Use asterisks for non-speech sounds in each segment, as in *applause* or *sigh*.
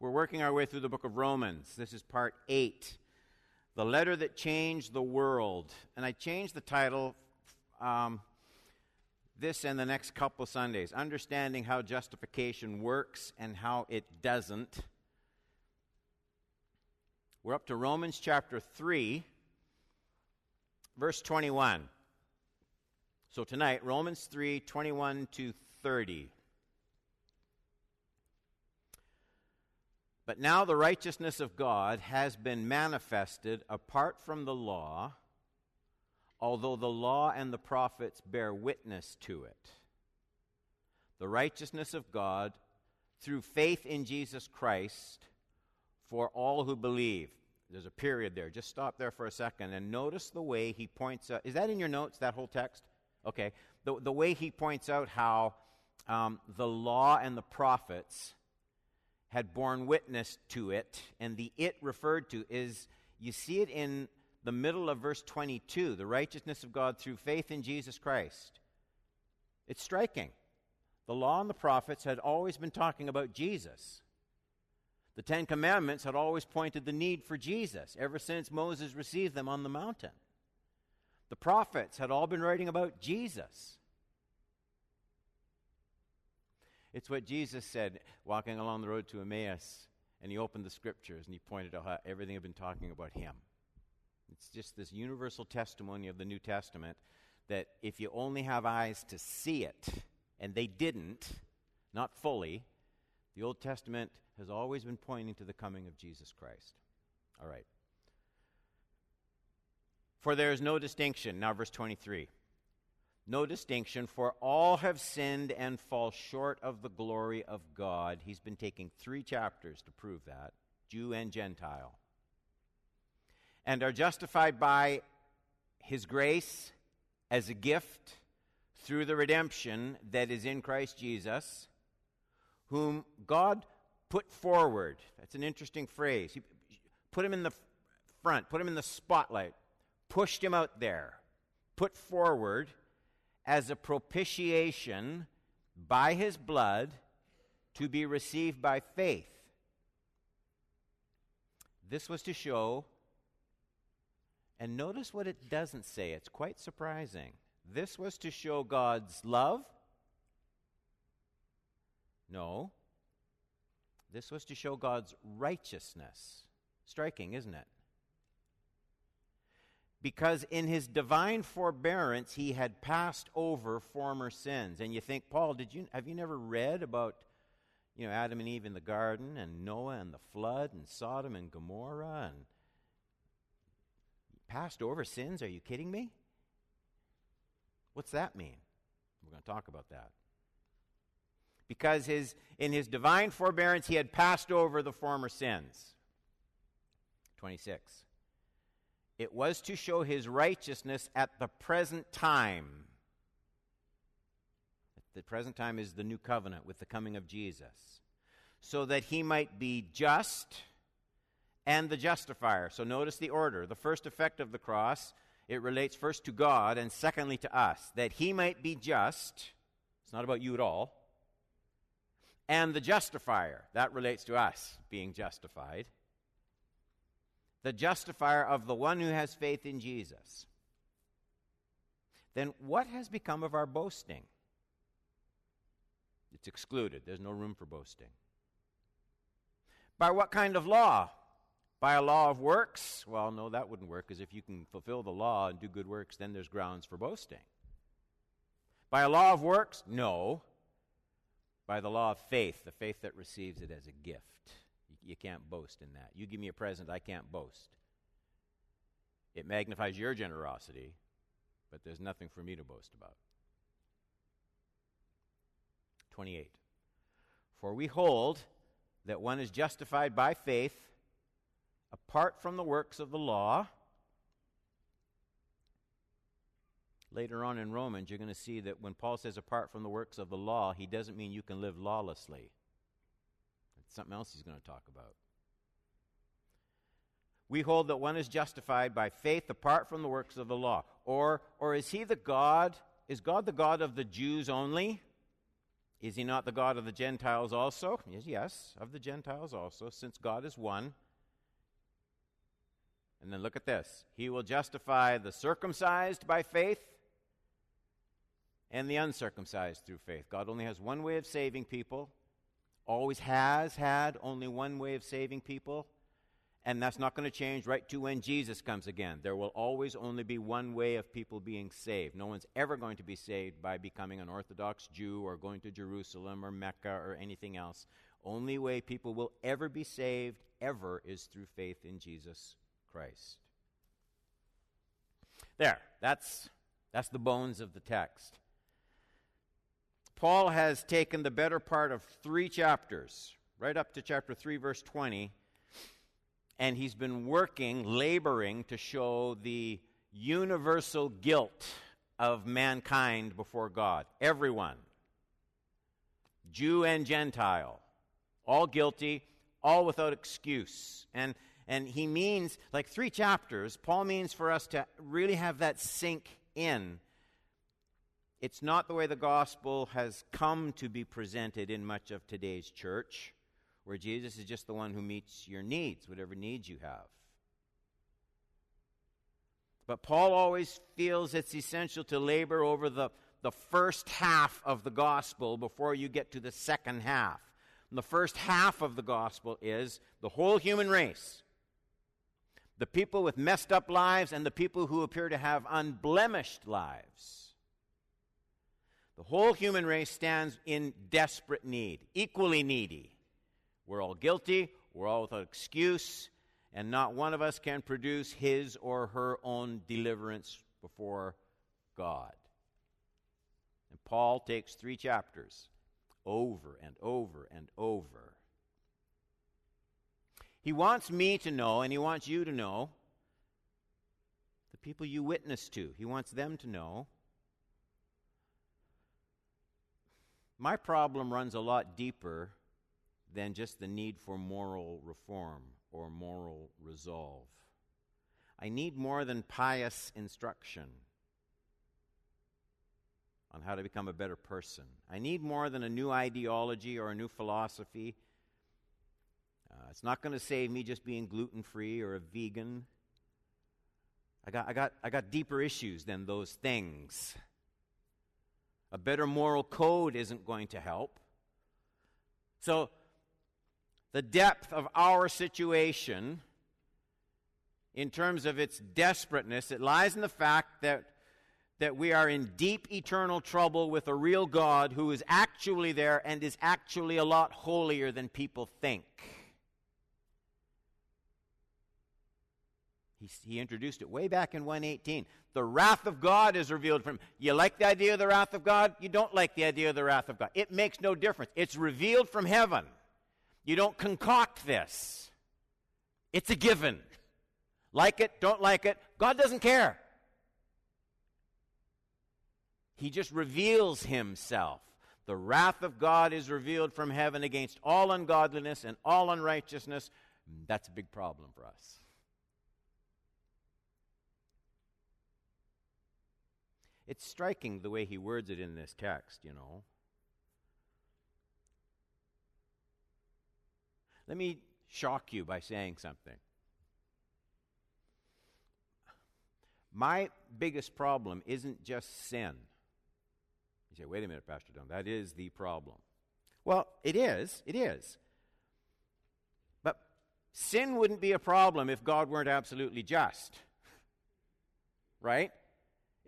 We're working our way through the book of Romans. This is part 8. The letter that changed the world. And I changed the title um, this and the next couple Sundays Understanding how justification works and how it doesn't. We're up to Romans chapter 3, verse 21. So tonight, Romans 3 21 to 30. But now the righteousness of God has been manifested apart from the law, although the law and the prophets bear witness to it. The righteousness of God through faith in Jesus Christ for all who believe. There's a period there. Just stop there for a second and notice the way he points out. Is that in your notes, that whole text? Okay. The, the way he points out how um, the law and the prophets had borne witness to it, and the it referred to is, you see it in the middle of verse 22, the righteousness of God through faith in Jesus Christ. It's striking. The law and the prophets had always been talking about Jesus. The Ten Commandments had always pointed the need for Jesus ever since Moses received them on the mountain. The prophets had all been writing about Jesus. It's what Jesus said walking along the road to Emmaus, and he opened the scriptures and he pointed out how everything had been talking about him. It's just this universal testimony of the New Testament that if you only have eyes to see it, and they didn't, not fully, the Old Testament has always been pointing to the coming of Jesus Christ. All right. For there is no distinction. Now, verse 23 no distinction, for all have sinned and fall short of the glory of God. He's been taking three chapters to prove that Jew and Gentile. And are justified by his grace as a gift through the redemption that is in Christ Jesus, whom God put forward. That's an interesting phrase. He put him in the front, put him in the spotlight, pushed him out there, put forward as a propitiation by his blood to be received by faith. This was to show, and notice what it doesn't say, it's quite surprising. This was to show God's love? No. This was to show God's righteousness. Striking, isn't it? Because in his divine forbearance he had passed over former sins. And you think, Paul, did you have you never read about you know Adam and Eve in the garden and Noah and the flood and Sodom and Gomorrah and passed over sins? Are you kidding me? What's that mean? We're going to talk about that. Because his, in his divine forbearance he had passed over the former sins. 26. It was to show his righteousness at the present time. the present time is the new covenant with the coming of Jesus. So that he might be just and the justifier. So notice the order. The first effect of the cross, it relates first to God and secondly to us. That he might be just. It's not about you at all. And the justifier. That relates to us being justified the justifier of the one who has faith in Jesus, then what has become of our boasting? It's excluded. There's no room for boasting. By what kind of law? By a law of works? Well, no, that wouldn't work, because if you can fulfill the law and do good works, then there's grounds for boasting. By a law of works? No. By the law of faith, the faith that receives it as a gift. You, can't boast in that. You give me a present, I can't boast. It magnifies your generosity, but there's nothing for me to boast about. 28. For we hold that one is justified by faith apart from the works of the law. Later on in Romans, you're going to see that when Paul says apart from the works of the law, he doesn't mean you can live lawlessly. Something else he's going to talk about. We hold that one is justified by faith apart from the works of the law. Or, or is he the God? Is God the God of the Jews only? Is he not the God of the Gentiles also? Yes, yes, of the Gentiles also, since God is one. And then look at this He will justify the circumcised by faith and the uncircumcised through faith. God only has one way of saving people, always has had only one way of saving people. And that's not going to change right to when Jesus comes again. There will always only be one way of people being saved. No one's ever going to be saved by becoming an Orthodox Jew or going to Jerusalem or Mecca or anything else. Only way people will ever be saved, ever, is through faith in Jesus Christ. There, that's, that's the bones of the text. Paul has taken the better part of three chapters, right up to chapter 3, verse 20, and he's been working, laboring to show the universal guilt of mankind before God. Everyone, Jew and Gentile, all guilty, all without excuse. And and he means, like three chapters, Paul means for us to really have that sink in. It's not the way the gospel has come to be presented in much of today's church, where Jesus is just the one who meets your needs, whatever needs you have. But Paul always feels it's essential to labor over the, the first half of the gospel before you get to the second half. And the first half of the gospel is the whole human race the people with messed up lives and the people who appear to have unblemished lives. The whole human race stands in desperate need, equally needy. We're all guilty, we're all without excuse, and not one of us can produce his or her own deliverance before God. And Paul takes three chapters over and over and over he wants me to know, and He wants you to know, the people you witness to. He wants them to know. My problem runs a lot deeper than just the need for moral reform or moral resolve. I need more than pious instruction on how to become a better person. I need more than a new ideology or a new philosophy uh, it's not going to save me just being gluten free or a vegan. I got, I, got, I got deeper issues than those things. A better moral code isn't going to help. So, the depth of our situation, in terms of its desperateness, it lies in the fact that, that we are in deep eternal trouble with a real God who is actually there and is actually a lot holier than people think. He, he introduced it way back in 118. The wrath of God is revealed from. You like the idea of the wrath of God? You don't like the idea of the wrath of God. It makes no difference. It's revealed from heaven. You don't concoct this. It's a given. Like it, don't like it. God doesn't care. He just reveals himself. The wrath of God is revealed from heaven against all ungodliness and all unrighteousness. Mm, that's a big problem for us. It's striking the way he words it in this text, you know. Let me shock you by saying something. My biggest problem isn't just sin. You say, wait a minute, Pastor Dunn, that is the problem. Well, it is. It is. But sin wouldn't be a problem if God weren't absolutely just. *laughs* Right?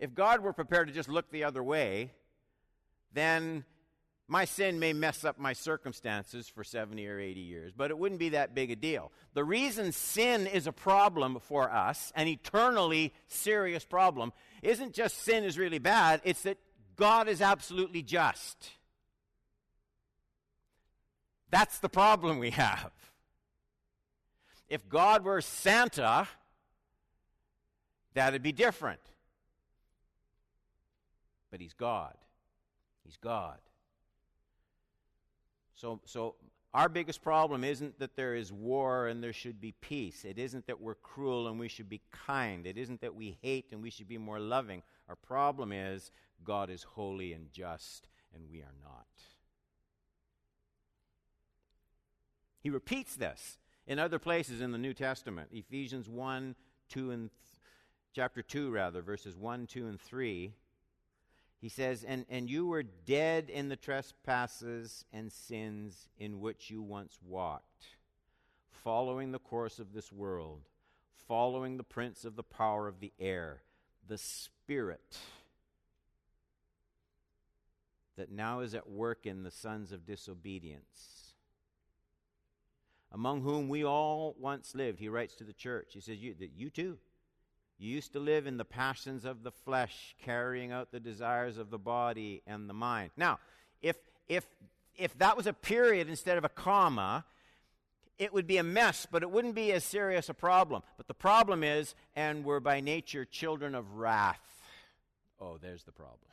If God were prepared to just look the other way, then my sin may mess up my circumstances for 70 or 80 years, but it wouldn't be that big a deal. The reason sin is a problem for us, an eternally serious problem, isn't just sin is really bad, it's that God is absolutely just. That's the problem we have. If God were Santa, that'd be different but he's God. He's God. So, so our biggest problem isn't that there is war and there should be peace. It isn't that we're cruel and we should be kind. It isn't that we hate and we should be more loving. Our problem is God is holy and just and we are not. He repeats this in other places in the New Testament. Ephesians 1, 2, and th- chapter 2, rather, verses 1, 2, and 3. He says, and, and you were dead in the trespasses and sins in which you once walked, following the course of this world, following the prince of the power of the air, the Spirit that now is at work in the sons of disobedience, among whom we all once lived. He writes to the church. He says, You, you too. You used to live in the passions of the flesh, carrying out the desires of the body and the mind. Now, if, if, if that was a period instead of a comma, it would be a mess, but it wouldn't be as serious a problem. But the problem is, and we're by nature children of wrath. Oh, there's the problem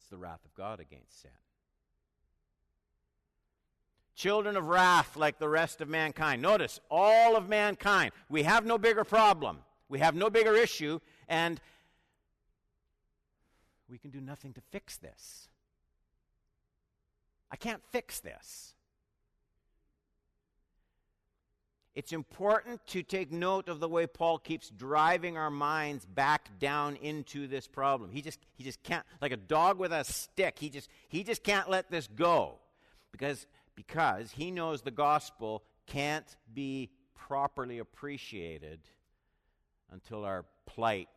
It's the wrath of God against sin. Children of wrath like the rest of mankind. Notice, all of mankind. We have no bigger problem. We have no bigger issue, and we can do nothing to fix this. I can't fix this. It's important to take note of the way Paul keeps driving our minds back down into this problem. He just he just can't like a dog with a stick. He just he just can't let this go. Because because he knows the gospel can't be properly appreciated until our plight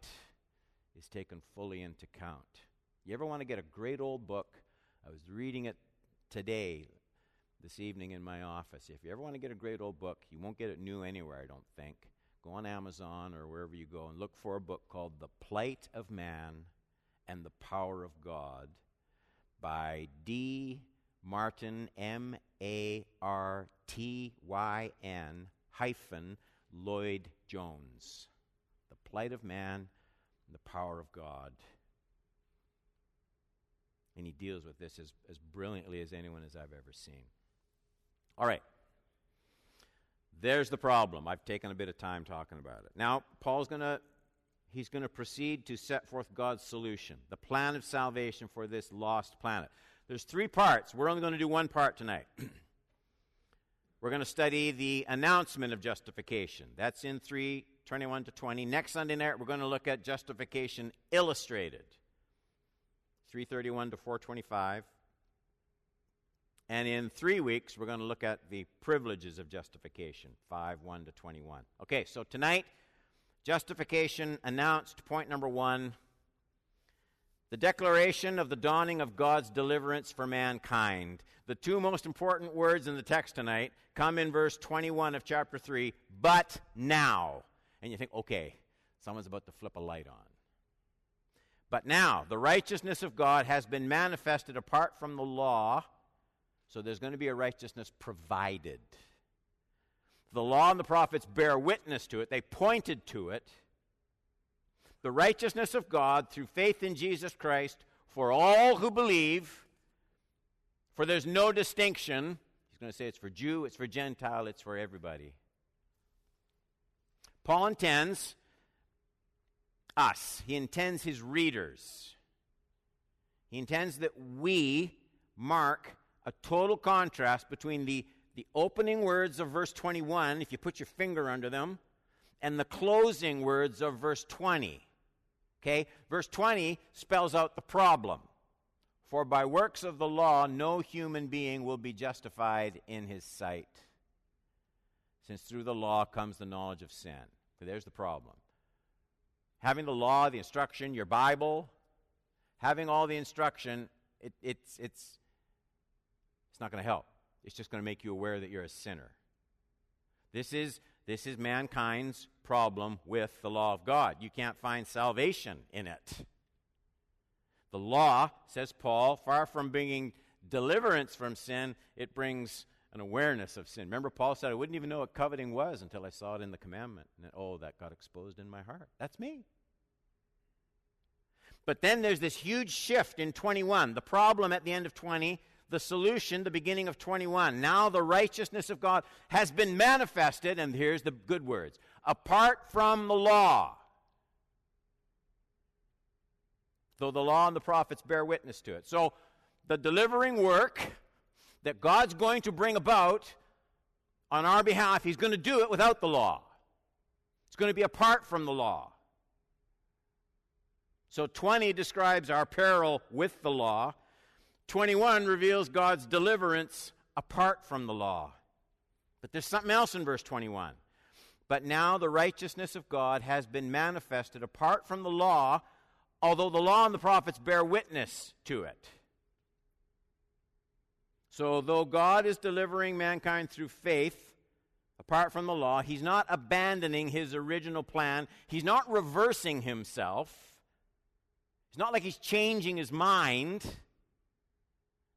is taken fully into account. You ever want to get a great old book? I was reading it today this evening in my office. If you ever want to get a great old book, you won't get it new anywhere, I don't think. Go on Amazon or wherever you go and look for a book called The Plight of Man and the Power of God by D. Martyn, M A R T Y N hyphen Lloyd Jones. The Plight of Man and the Power of God. And he deals with this as, as brilliantly as anyone as I've ever seen. All right. There's the problem. I've taken a bit of time talking about it. Now, Paul's going to he's going to proceed to set forth God's solution, the plan of salvation for this lost planet. There's three parts. We're only going to do one part tonight. *clears throat* We're going to study the announcement of justification. That's in 321 to 20. Next Sunday night, we're going to look at justification illustrated. 331 to 425. And in three weeks, we're going to look at the privileges of justification, 5 1 to 21. Okay, so tonight, justification announced, point number one the declaration of the dawning of God's deliverance for mankind. The two most important words in the text tonight come in verse 21 of chapter 3, but now. And you think, okay, someone's about to flip a light on. But now, the righteousness of God has been manifested apart from the law so there's going to be a righteousness provided. The law and the prophets bear witness to it, they pointed to it. The righteousness of God through faith in Jesus Christ for all who believe, for there's no distinction. He's going to say it's for Jew, it's for Gentile, it's for everybody. Paul intends us, he intends his readers. He intends that we mark a total contrast between the, the opening words of verse 21, if you put your finger under them, and the closing words of verse 20. Okay? Verse 20 spells out the problem. For by works of the law, no human being will be justified in his sight, since through the law comes the knowledge of sin. There's the problem. Having the law, the instruction, your Bible, having all the instruction, it, it's, it's, it's not going to help. It's just going to make you aware that you're a sinner. This is, this is mankind's problem with the law of God. You can't find salvation in it. The law, says Paul, far from bringing deliverance from sin, it brings an awareness of sin. Remember, Paul said, I wouldn't even know what coveting was until I saw it in the commandment. And oh, that got exposed in my heart. That's me. But then there's this huge shift in 21. The problem at the end of 20 the solution, the beginning of 21. Now the righteousness of God has been manifested, and here's the good words apart from the law. Though the law and the prophets bear witness to it. So the delivering work that God's going to bring about on our behalf, He's going to do it without the law. It's going to be apart from the law. So 20 describes our peril with the law. 21 reveals God's deliverance apart from the law. But there's something else in verse 21. But now the righteousness of God has been manifested apart from the law, although the law and the prophets bear witness to it. So, though God is delivering mankind through faith, apart from the law, he's not abandoning his original plan. He's not reversing himself. It's not like he's changing his mind.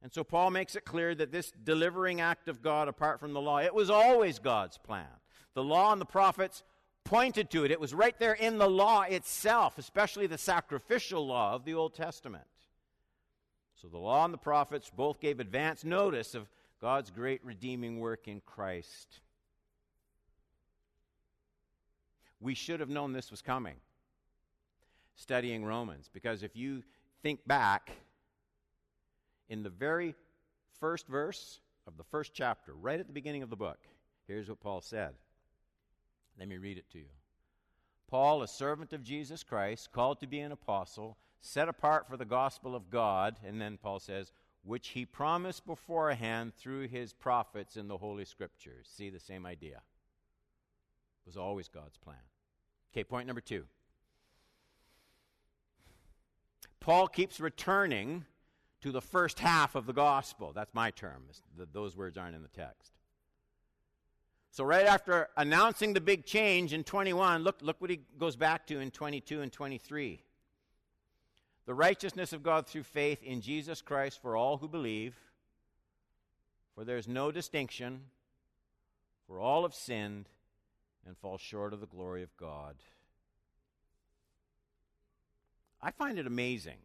And so Paul makes it clear that this delivering act of God apart from the law, it was always God's plan. The law and the prophets pointed to it. It was right there in the law itself, especially the sacrificial law of the Old Testament. So the law and the prophets both gave advance notice of God's great redeeming work in Christ. We should have known this was coming studying Romans, because if you think back, in the very first verse of the first chapter, right at the beginning of the book, here's what Paul said. Let me read it to you. Paul, a servant of Jesus Christ, called to be an apostle, set apart for the gospel of God, and then Paul says, which he promised beforehand through his prophets in the Holy Scriptures. See the same idea. It was always God's plan. Okay, point number two. Paul keeps returning to the first half of the gospel. That's my term. Those words aren't in the text. So, right after announcing the big change in 21, look, look what he goes back to in 22 and 23 the righteousness of God through faith in Jesus Christ for all who believe. For there is no distinction, for all have sinned and fall short of the glory of God. I find it amazing.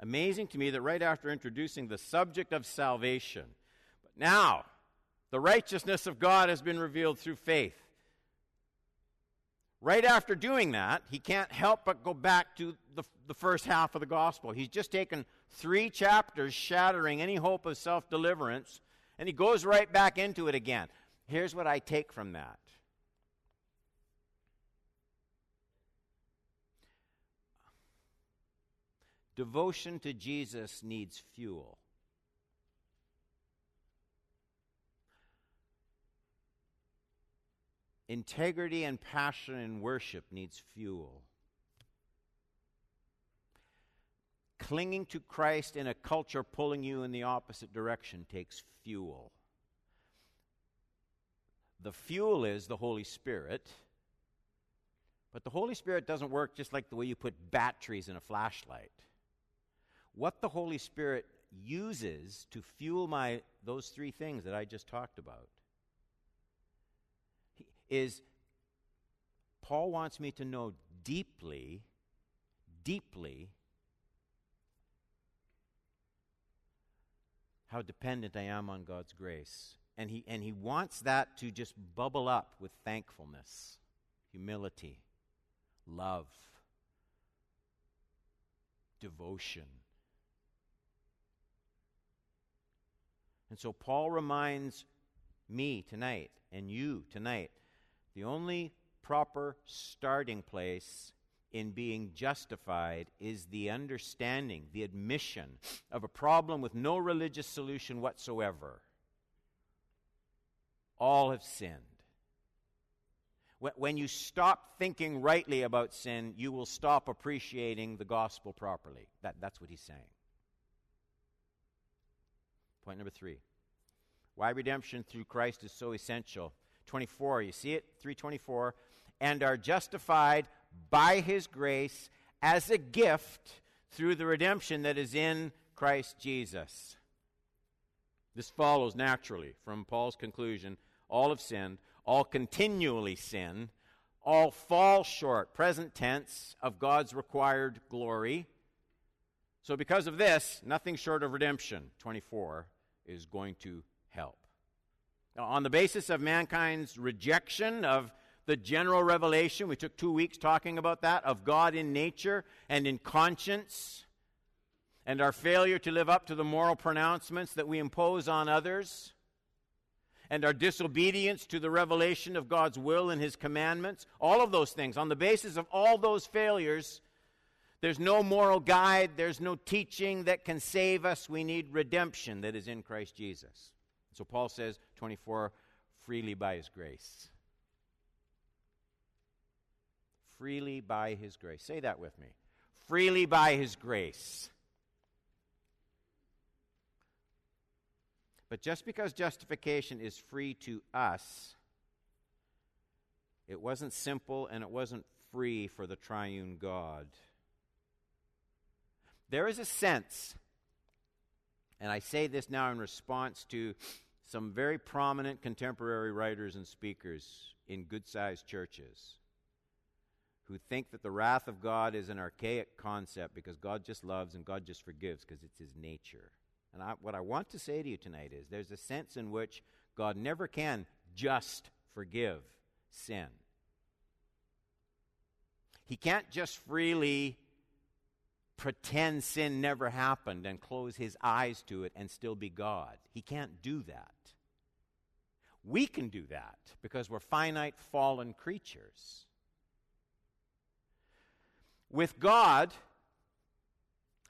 Amazing to me that right after introducing the subject of salvation, but now the righteousness of God has been revealed through faith. Right after doing that, he can't help but go back to the, the first half of the gospel. He's just taken three chapters shattering any hope of self deliverance, and he goes right back into it again. Here's what I take from that devotion to Jesus needs fuel. Integrity and passion in worship needs fuel. Clinging to Christ in a culture pulling you in the opposite direction takes fuel. The fuel is the Holy Spirit. But the Holy Spirit doesn't work just like the way you put batteries in a flashlight. What the Holy Spirit uses to fuel my those three things that I just talked about is Paul wants me to know deeply, deeply how dependent I am on God's grace. And he, and he wants that to just bubble up with thankfulness, humility, love, devotion. And so Paul reminds me tonight and you tonight the only proper starting place in being justified is the understanding, the admission of a problem with no religious solution whatsoever. All have sinned. When you stop thinking rightly about sin, you will stop appreciating the gospel properly. That, that's what he's saying. Point number three why redemption through Christ is so essential 24. You see it? 324. And are justified by his grace as a gift through the redemption that is in Christ Jesus. This follows naturally from Paul's conclusion all have sinned, all continually sin, all fall short, present tense, of God's required glory. So, because of this, nothing short of redemption, 24, is going to help on the basis of mankind's rejection of the general revelation, we took two weeks talking about that, of God in nature and in conscience, and our failure to live up to the moral pronouncements that we impose on others. and our disobedience to the revelation of God's will and His commandments, all of those things, on the basis of all those failures, there's no moral guide, there's no teaching that can save us. We need redemption that is in Christ Jesus. So Paul says, 24, freely by His grace. Freely by His grace. Say that with me. Freely by His grace. But just because justification is free to us, it wasn't simple and it wasn't free for the triune God. There is a sense, and I say this now in response to some very prominent contemporary writers and speakers in good sized churches who think that the wrath of God is an archaic concept because God just loves and God just forgives because it's his nature. And I, what I want to say to you tonight is there's a sense in which God never can just forgive sin. He can't just freely pretend sin never happened and close his eyes to it and still be God. He can't do that. We can do that because we're finite, fallen creatures. With God,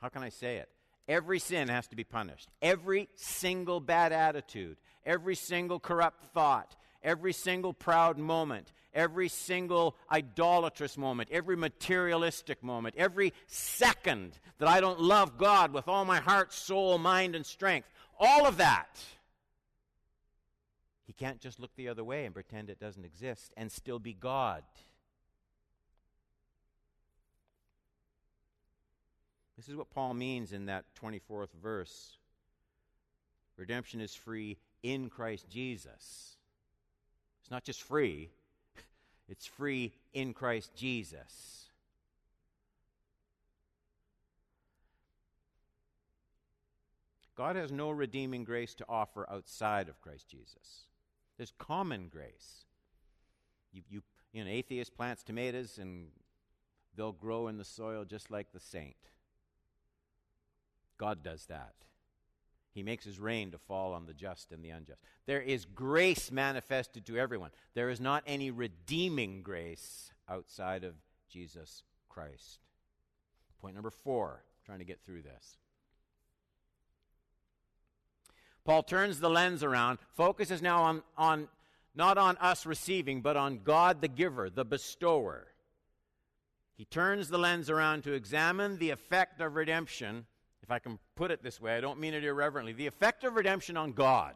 how can I say it? Every sin has to be punished. Every single bad attitude, every single corrupt thought, every single proud moment, every single idolatrous moment, every materialistic moment, every second that I don't love God with all my heart, soul, mind, and strength, all of that. Can't just look the other way and pretend it doesn't exist and still be God. This is what Paul means in that 24th verse. Redemption is free in Christ Jesus. It's not just free, *laughs* it's free in Christ Jesus. God has no redeeming grace to offer outside of Christ Jesus. There's common grace. You, you, you know, atheist plants tomatoes and they'll grow in the soil just like the saint. God does that. He makes his rain to fall on the just and the unjust. There is grace manifested to everyone. There is not any redeeming grace outside of Jesus Christ. Point number four, trying to get through this. Paul turns the lens around, focuses now on, on not on us receiving, but on God the giver, the bestower. He turns the lens around to examine the effect of redemption if I can put it this way, I don't mean it irreverently, the effect of redemption on God.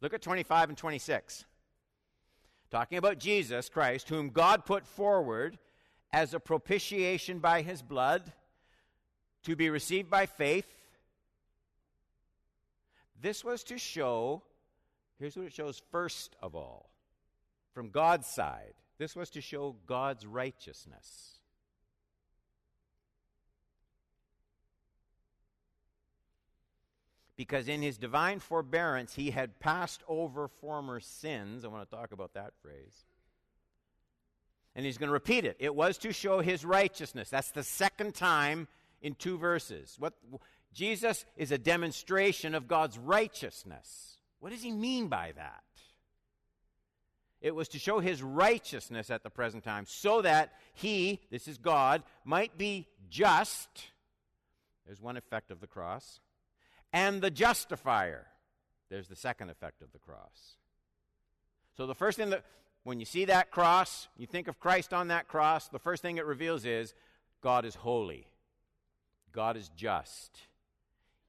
Look at 25 and 26. Talking about Jesus Christ, whom God put forward as a propitiation by his blood to be received by faith. This was to show, here's what it shows first of all, from God's side. This was to show God's righteousness. because in his divine forbearance he had passed over former sins. I want to talk about that phrase. And he's going to repeat it. It was to show his righteousness. That's the second time in two verses. What Jesus is a demonstration of God's righteousness. What does he mean by that? It was to show his righteousness at the present time so that he, this is God, might be just. There's one effect of the cross and the justifier. There's the second effect of the cross. So, the first thing that, when you see that cross, you think of Christ on that cross, the first thing it reveals is God is holy, God is just.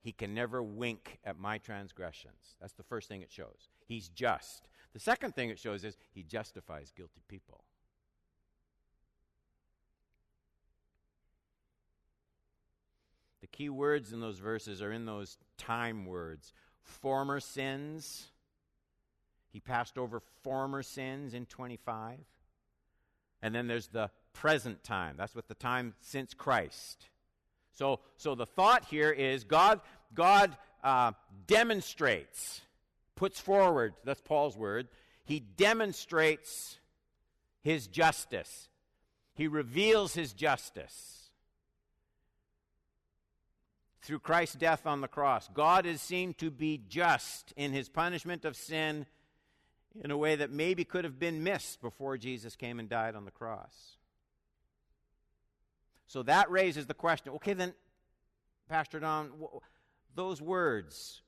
He can never wink at my transgressions. That's the first thing it shows. He's just. The second thing it shows is he justifies guilty people. The key words in those verses are in those time words former sins. He passed over former sins in 25. And then there's the present time. That's what the time since Christ. So, so the thought here is God, God uh, demonstrates, puts forward, that's Paul's word, he demonstrates his justice. He reveals his justice. through Christ's death on the cross. God is seen to be just in his punishment of sin in a way that maybe could have been missed before Jesus came and died on the cross. So that raises the question okay, then, Pastor Don, those words,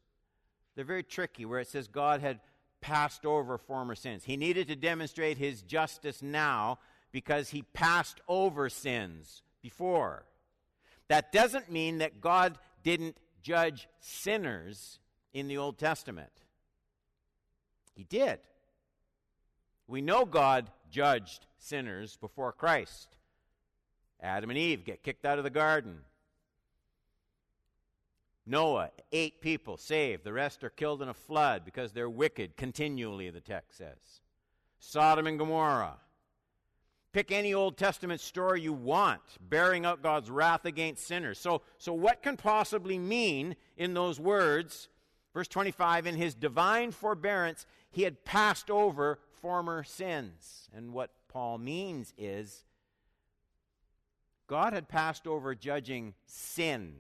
they're very tricky where it says God had passed over former sins. He needed to demonstrate his justice now because he passed over sins before. That doesn't mean that God didn't judge sinners in the Old Testament. He did. We know God judged sinners before Christ. Adam and Eve get kicked out of the garden. Noah, eight people saved. The rest are killed in a flood because they're wicked continually, the text says. Sodom and Gomorrah. Pick any Old Testament story you want, bearing out God's wrath against sinners. So, so what can possibly mean in those words? Verse 25, in his divine forbearance, he had passed over former sins. And what Paul means is God had passed over judging sin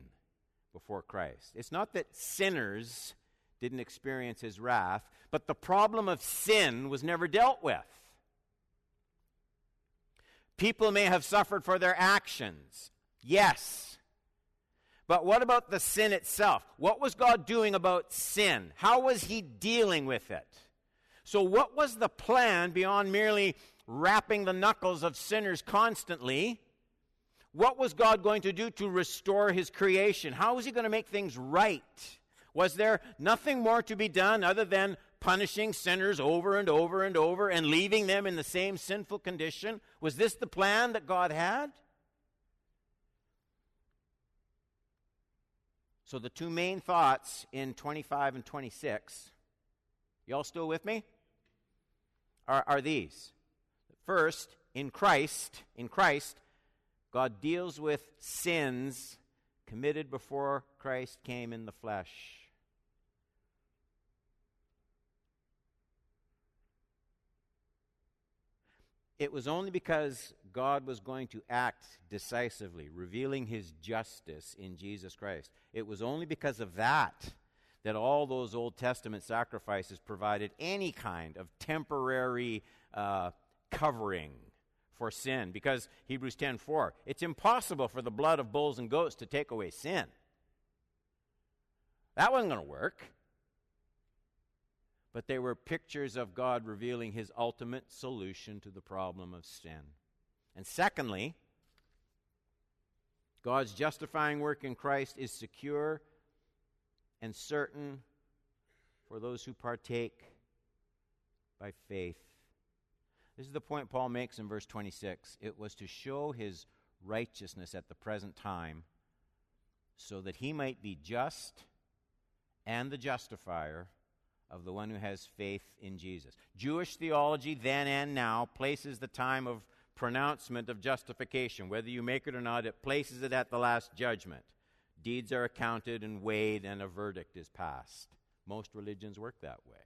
before Christ. It's not that sinners didn't experience his wrath, but the problem of sin was never dealt with. People may have suffered for their actions. Yes. But what about the sin itself? What was God doing about sin? How was he dealing with it? So, what was the plan beyond merely rapping the knuckles of sinners constantly? What was God going to do to restore his creation? How was he going to make things right? Was there nothing more to be done other than punishing sinners over and over and over and leaving them in the same sinful condition? Was this the plan that God had? So, the two main thoughts in 25 and 26, y'all still with me? Are, are these. First, in Christ, in Christ, God deals with sins committed before Christ came in the flesh. It was only because God was going to act decisively, revealing his justice in Jesus Christ. It was only because of that that all those Old Testament sacrifices provided any kind of temporary uh, covering for sin because Hebrews 10:4 it's impossible for the blood of bulls and goats to take away sin. That wasn't going to work. But they were pictures of God revealing his ultimate solution to the problem of sin. And secondly, God's justifying work in Christ is secure and certain for those who partake by faith. This is the point Paul makes in verse 26. It was to show his righteousness at the present time so that he might be just and the justifier of the one who has faith in Jesus. Jewish theology, then and now, places the time of pronouncement of justification. Whether you make it or not, it places it at the last judgment. Deeds are accounted and weighed, and a verdict is passed. Most religions work that way.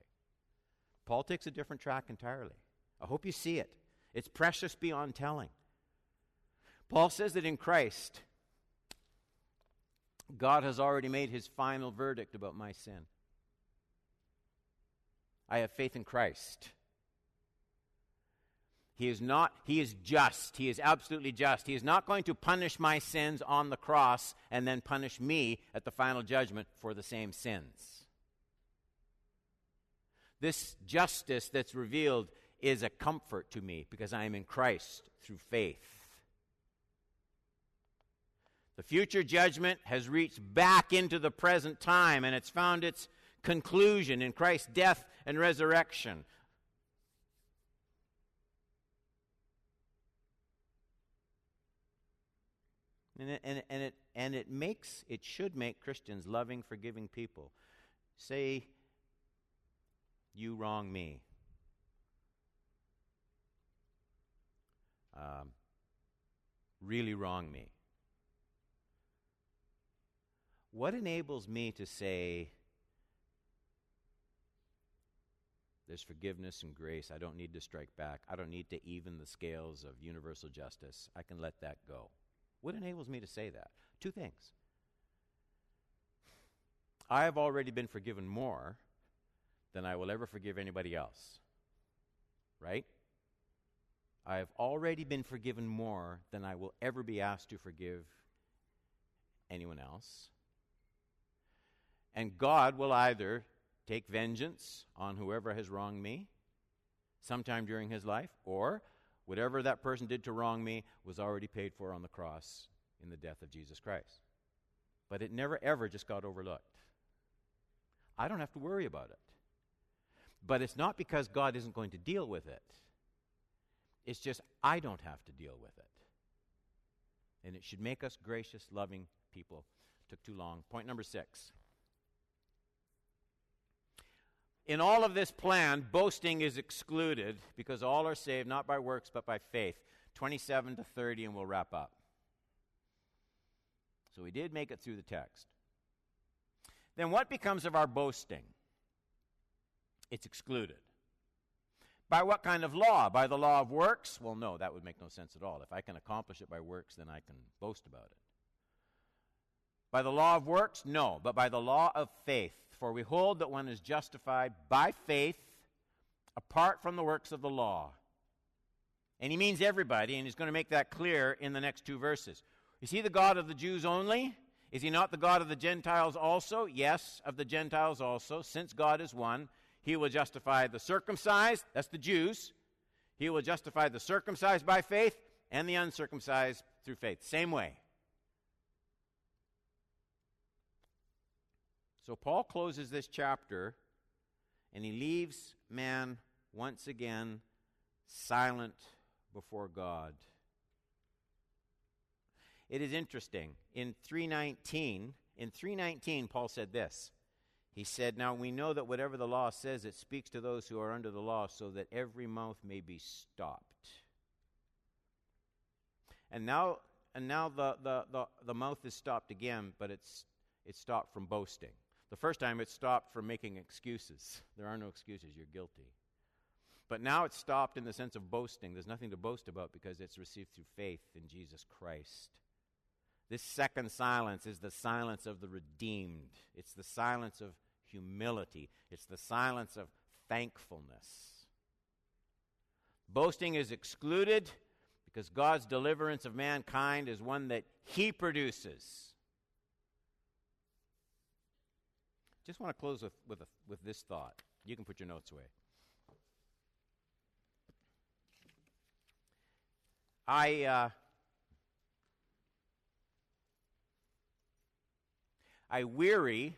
Paul takes a different track entirely. I hope you see it. It's precious beyond telling. Paul says that in Christ, God has already made his final verdict about my sin. I have faith in Christ. He is not, he is just. He is absolutely just. He is not going to punish my sins on the cross and then punish me at the final judgment for the same sins. This justice that's revealed is a comfort to me because I am in Christ through faith. The future judgment has reached back into the present time and it's found its conclusion in Christ's death and resurrection. And it, and, and, it, and it makes, it should make Christians loving, forgiving people. Say, you wrong me. Um, really wrong me. What enables me to say, there's forgiveness and grace. I don't need to strike back. I don't need to even the scales of universal justice. I can let that go. What enables me to say that? Two things. I have already been forgiven more than I will ever forgive anybody else. Right? I have already been forgiven more than I will ever be asked to forgive anyone else. And God will either take vengeance on whoever has wronged me sometime during his life, or whatever that person did to wrong me was already paid for on the cross in the death of Jesus Christ. But it never ever just got overlooked. I don't have to worry about it. But it's not because God isn't going to deal with it. It's just I don't have to deal with it. And it should make us gracious, loving people. Took too long. Point number six. In all of this plan, boasting is excluded because all are saved not by works but by faith. 27 to 30, and we'll wrap up. So we did make it through the text. Then what becomes of our boasting? It's excluded. By what kind of law? By the law of works? Well, no, that would make no sense at all. If I can accomplish it by works, then I can boast about it. By the law of works? No, but by the law of faith. For we hold that one is justified by faith apart from the works of the law. And he means everybody, and he's going to make that clear in the next two verses. Is he the God of the Jews only? Is he not the God of the Gentiles also? Yes, of the Gentiles also, since God is one. He will justify the circumcised, that's the Jews. He will justify the circumcised by faith and the uncircumcised through faith. Same way. So Paul closes this chapter and he leaves man once again silent before God. It is interesting. In 319, in 319 Paul said this. He said, Now we know that whatever the law says, it speaks to those who are under the law, so that every mouth may be stopped. And now, and now the, the, the, the mouth is stopped again, but it's, it's stopped from boasting. The first time it stopped from making excuses. *laughs* There are no excuses, you're guilty. But now it's stopped in the sense of boasting. There's nothing to boast about because it's received through faith in Jesus Christ. This second silence is the silence of the redeemed. It's the silence of humility, it's the silence of thankfulness. Boasting is excluded because God's deliverance of mankind is one that He produces. Just want to close with, with, a, with this thought. You can put your notes away. I. Uh, I weary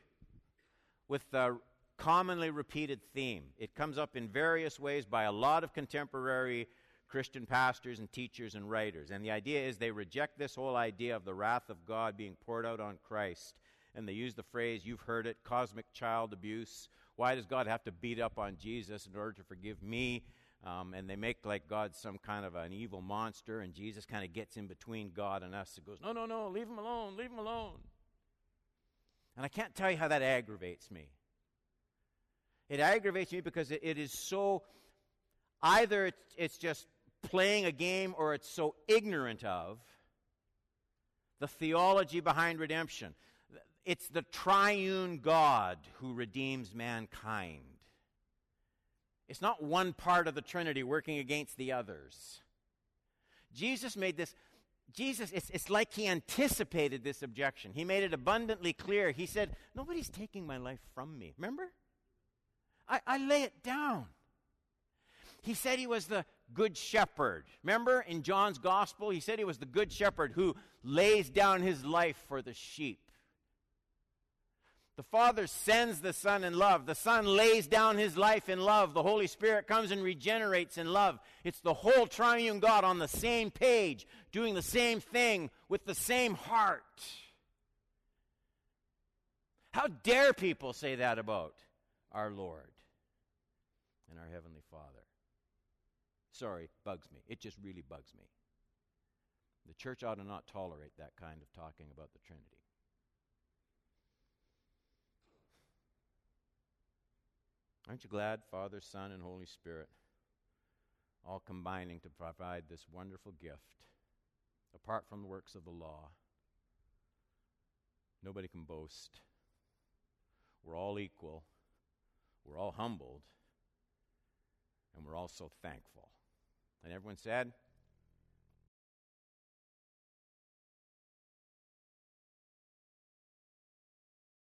with the commonly repeated theme. It comes up in various ways by a lot of contemporary Christian pastors and teachers and writers. And the idea is they reject this whole idea of the wrath of God being poured out on Christ. And they use the phrase, you've heard it, cosmic child abuse. Why does God have to beat up on Jesus in order to forgive me? Um, and they make like God some kind of an evil monster, and Jesus kind of gets in between God and us and goes, No, no, no, leave him alone, leave him alone. And I can't tell you how that aggravates me. It aggravates me because it, it is so, either it's, it's just playing a game or it's so ignorant of the theology behind redemption. It's the triune God who redeems mankind. It's not one part of the Trinity working against the others. Jesus made this Jesus, it's, it's like he anticipated this objection. He made it abundantly clear. He said, Nobody's taking my life from me. Remember? I, I lay it down. He said he was the good shepherd. Remember in John's gospel? He said he was the good shepherd who lays down his life for the sheep. The Father sends the Son in love. The Son lays down his life in love. The Holy Spirit comes and regenerates in love. It's the whole triune God on the same page, doing the same thing with the same heart. How dare people say that about our Lord and our Heavenly Father? Sorry, bugs me. It just really bugs me. The church ought to not tolerate that kind of talking about the Trinity. Aren't you glad, Father, Son, and Holy Spirit, all combining to provide this wonderful gift, apart from the works of the law? Nobody can boast. we're all equal, we're all humbled, and we're all so thankful. And everyone said,